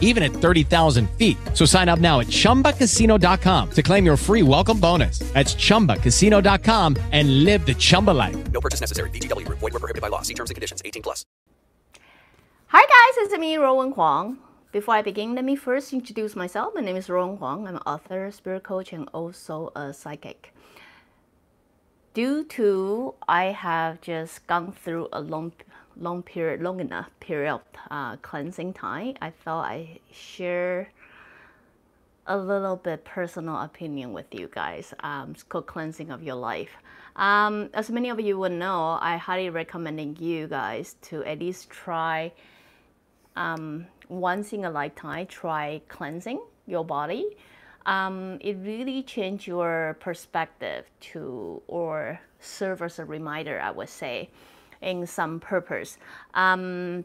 even at 30,000 feet. So sign up now at chumbacasino.com to claim your free welcome bonus. That's chumbacasino.com and live the Chumba life. No purchase necessary. VGW Group. Void were prohibited by law. See terms and conditions. 18 plus. Hi guys, it's me, Ruowen Huang. Before I begin, let me first introduce myself. My name is Ruowen Huang. I'm an author, spirit coach, and also a psychic. Due to I have just gone through a long, long period, long enough period of uh, cleansing time, I thought I share a little bit personal opinion with you guys. Um, it's called cleansing of your life. Um, as many of you would know, I highly recommend you guys to at least try um, once in a lifetime, try cleansing your body. Um, it really changed your perspective to or serve as a reminder, I would say, in some purpose. Um,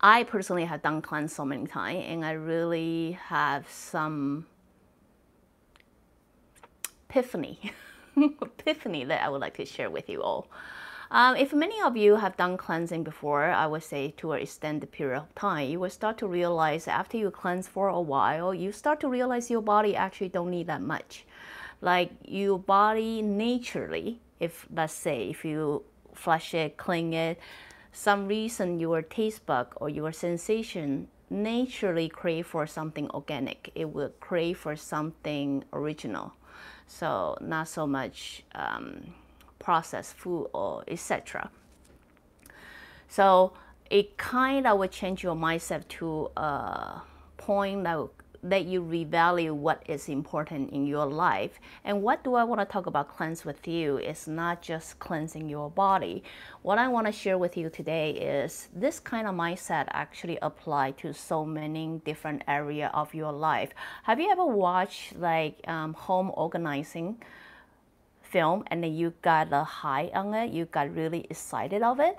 I personally have done cleanse so many times, and I really have some epiphany, epiphany that I would like to share with you all. Um, if many of you have done cleansing before, I would say to an extended period of time, you will start to realize after you cleanse for a while, you start to realize your body actually don't need that much. Like your body naturally, if let's say if you flush it, clean it, some reason your taste bud or your sensation naturally crave for something organic. It will crave for something original. So not so much um, processed food or etc. So it kind of will change your mindset to a point that that you revalue what is important in your life. And what do I want to talk about cleanse with you is not just cleansing your body. What I want to share with you today is this kind of mindset actually apply to so many different area of your life. Have you ever watched like um, home organizing film and then you got a high on it, you got really excited of it?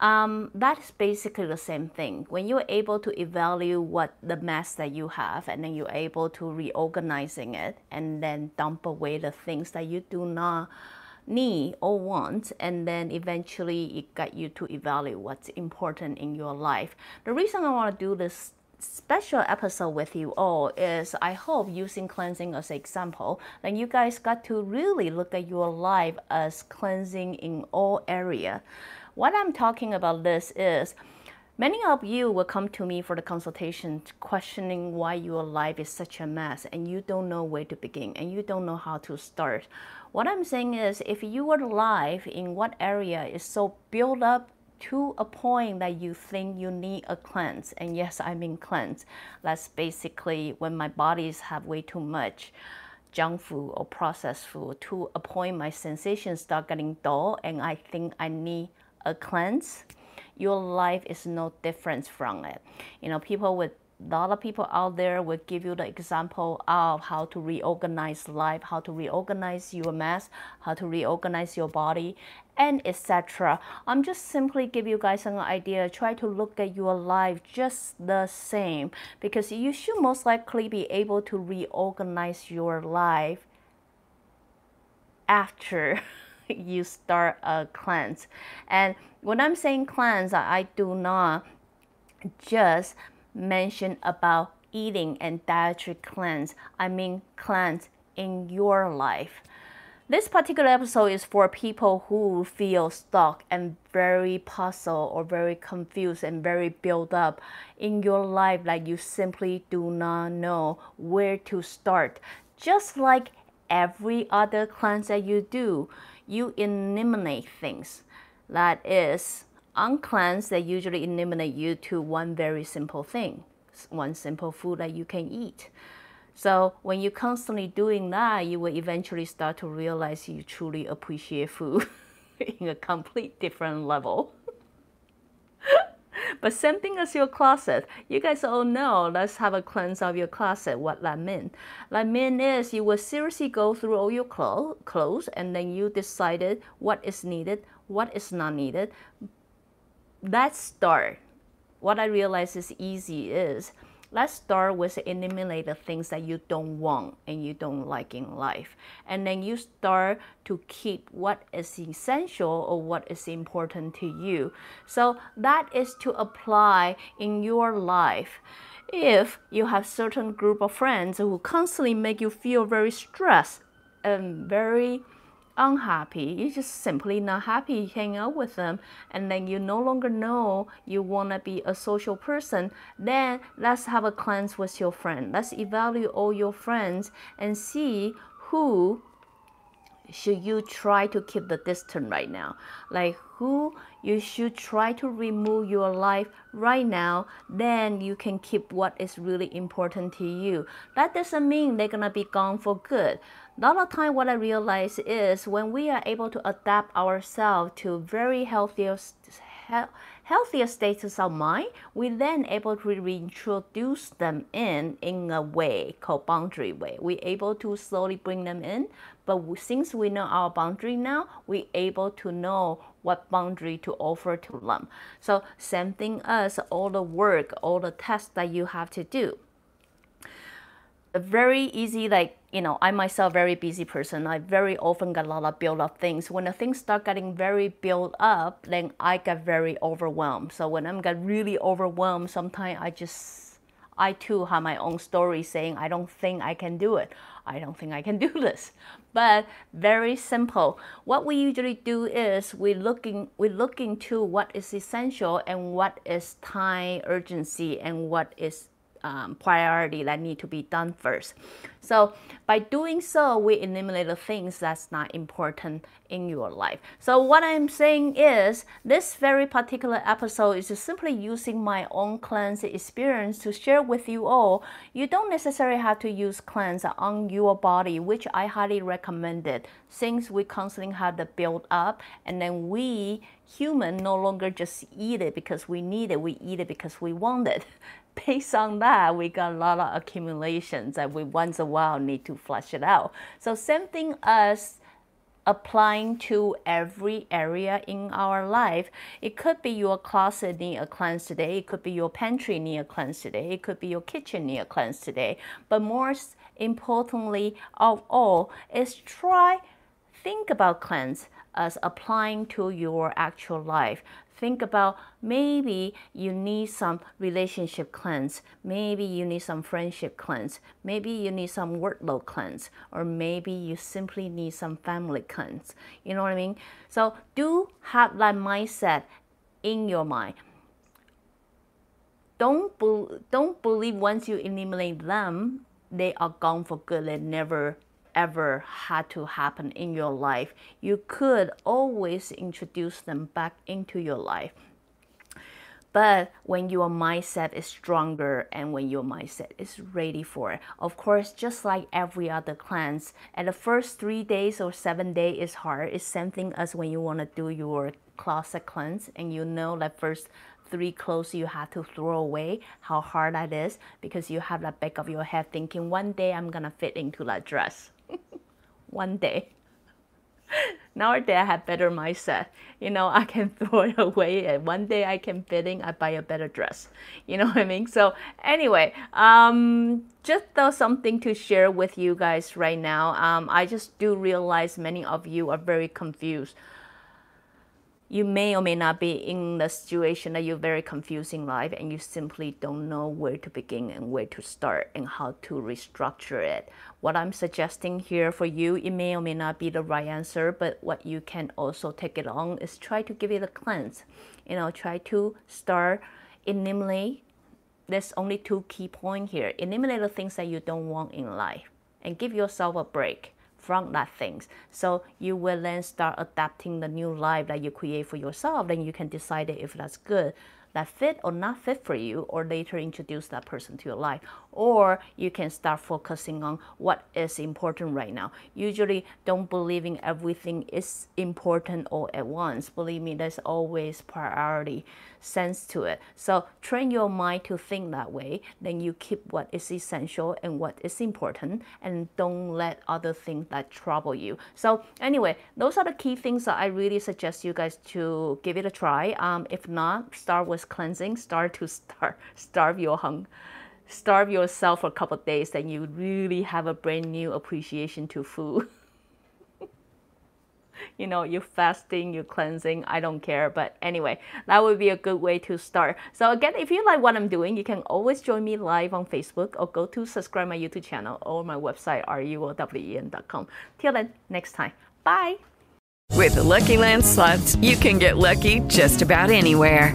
Um, that's basically the same thing. When you're able to evaluate what the mess that you have, and then you're able to reorganizing it, and then dump away the things that you do not need or want, and then eventually it got you to evaluate what's important in your life. The reason I want to do this special episode with you all is I hope using cleansing as an example, then you guys got to really look at your life as cleansing in all area. What I'm talking about this is many of you will come to me for the consultation questioning why your life is such a mess and you don't know where to begin and you don't know how to start. What I'm saying is if your life in what area is so built up to a point that you think you need a cleanse. And yes i mean cleanse that's basically when my bodies have way too much junk food or processed food to a point my sensations start getting dull and i think i need a cleanse, your life is no different from it. You know, people with a lot of people out there will give you the example of how to reorganize life, how to reorganize your mass, how to reorganize your body, and etc. I'm just simply give you guys an idea. Try to look at your life just the same because you should most likely be able to reorganize your life after you start a cleanse. And when I'm saying cleanse, I do not just mention about eating and dietary cleanse. I mean cleanse in your life. This particular episode is for people who feel stuck and very puzzled or very confused and very built up in your life like you simply do not know where to start. Just like every other cleanse that you do, you eliminate things. That is, uncleansed, they usually eliminate you to one very simple thing, one simple food that you can eat. So when you're constantly doing that, you will eventually start to realize you truly appreciate food in a complete different level. But same thing as your closet. You guys all know, let's have a cleanse of your closet, what that means. That means is you will seriously go through all your clo- clothes and then you decided what is needed, what is not needed. let's start. What I realize is easy is let's start with eliminate the things that you don't want and you don't like in life. And then you start to keep what is essential or what is important to you. So that is to apply in your life. If you have certain group of friends who constantly make you feel very stressed and very unhappy, you're just simply not happy hanging out with them, and then you no longer know you want to be a social person, then let's have a cleanse with your friend. Let's evaluate all your friends and see who should you try to keep the distance right now? Like who you should try to remove your life right now, then you can keep what is really important to you. That doesn't mean they're gonna be gone for good. A lot of time what I realize is when we are able to adapt ourselves to very healthier healthier status of mind, we're then able to reintroduce them in in a way called boundary way. We're able to slowly bring them in, but since we know our boundary now, we're able to know what boundary to offer to them. So same thing as all the work, all the tests that you have to do. Very easy like you know, I myself very busy person. I very often got a lot of build up things. When the things start getting very built up, then I get very overwhelmed. So when I'm get really overwhelmed, sometimes I just I too have my own story saying I don't think I can do it. I don't think I can do this. But very simple. What we usually do is we looking we look into what is essential and what is time urgency and what is um, priority that need to be done first. So by doing so, we eliminate the things that's not important in your life. So what I'm saying is this very particular episode is simply using my own cleanse experience to share with you all. You don't necessarily have to use cleanse on your body, which I highly recommend it since we constantly have the build up and then we human no longer just eat it because we need it, we eat it because we want it. based on that, we got a lot of accumulations that we once a while need to flush it out. So same thing as applying to every area in our life. It could be your closet need a cleanse today. It could be your pantry need a cleanse today. It could be your kitchen need a cleanse today. But more importantly of all is try think about cleanse as applying to your actual life think about maybe you need some relationship cleanse, maybe you need some friendship cleanse, maybe you need some workload cleanse, or maybe you simply need some family cleanse. You know what I mean? So do have that mindset in your mind. Don't be, don't believe once you eliminate them, they are gone for good. They never ever had to happen in your life, you could always introduce them back into your life. But when your mindset is stronger and when your mindset is ready for it, of course, just like every other cleanse, at the first three days or seven days is hard. It's same thing as when you want to do your closet cleanse and you know that first three clothes you have to throw away, how hard that is because you have that back of your head thinking one day I'm gonna fit into that dress one day. Nowadays, I have better mindset. You know, I can throw it away, and one day I can fit in. I buy a better dress. You know what I mean? So anyway, um, just though something to share with you guys right now. Um, I just do realize many of you are very confused you may or may not be in the situation that you're very confusing life and you simply don't know where to begin and where to start and how to restructure it. What I'm suggesting here for you, it may or may not be the right answer, but what you can also take it on is try to give it a cleanse. You know, try to start eliminate. There's only two key points here. Eliminate the things that you don't want in life and give yourself a break from that things. So you will then start adapting the new life that you create for yourself. Then you can decide if that's good. that fit or not fit for you, or later introduce that person to your life. Or you can start focusing on what is important right now. Usually, don't believe in everything is important all at once. Believe me, there's always priority sense to it. So train your mind to think that way. Then you keep what is essential and what is important, and don't let other things that trouble you. So anyway, those are the key things that I really suggest you guys to give it a try. Um, if not, start with cleansing. Start to start starve your hunger starve yourself for a couple days, then you really have a brand new appreciation to food. you know, you're fasting, you're cleansing, I don't care. But anyway, that would be a good way to start. So again, if you like what I'm doing, you can always join me live on Facebook or go to subscribe my YouTube channel or my website, ruowen.com. Till then, next time. Bye. With the Lucky Land slots, you can get lucky just about anywhere.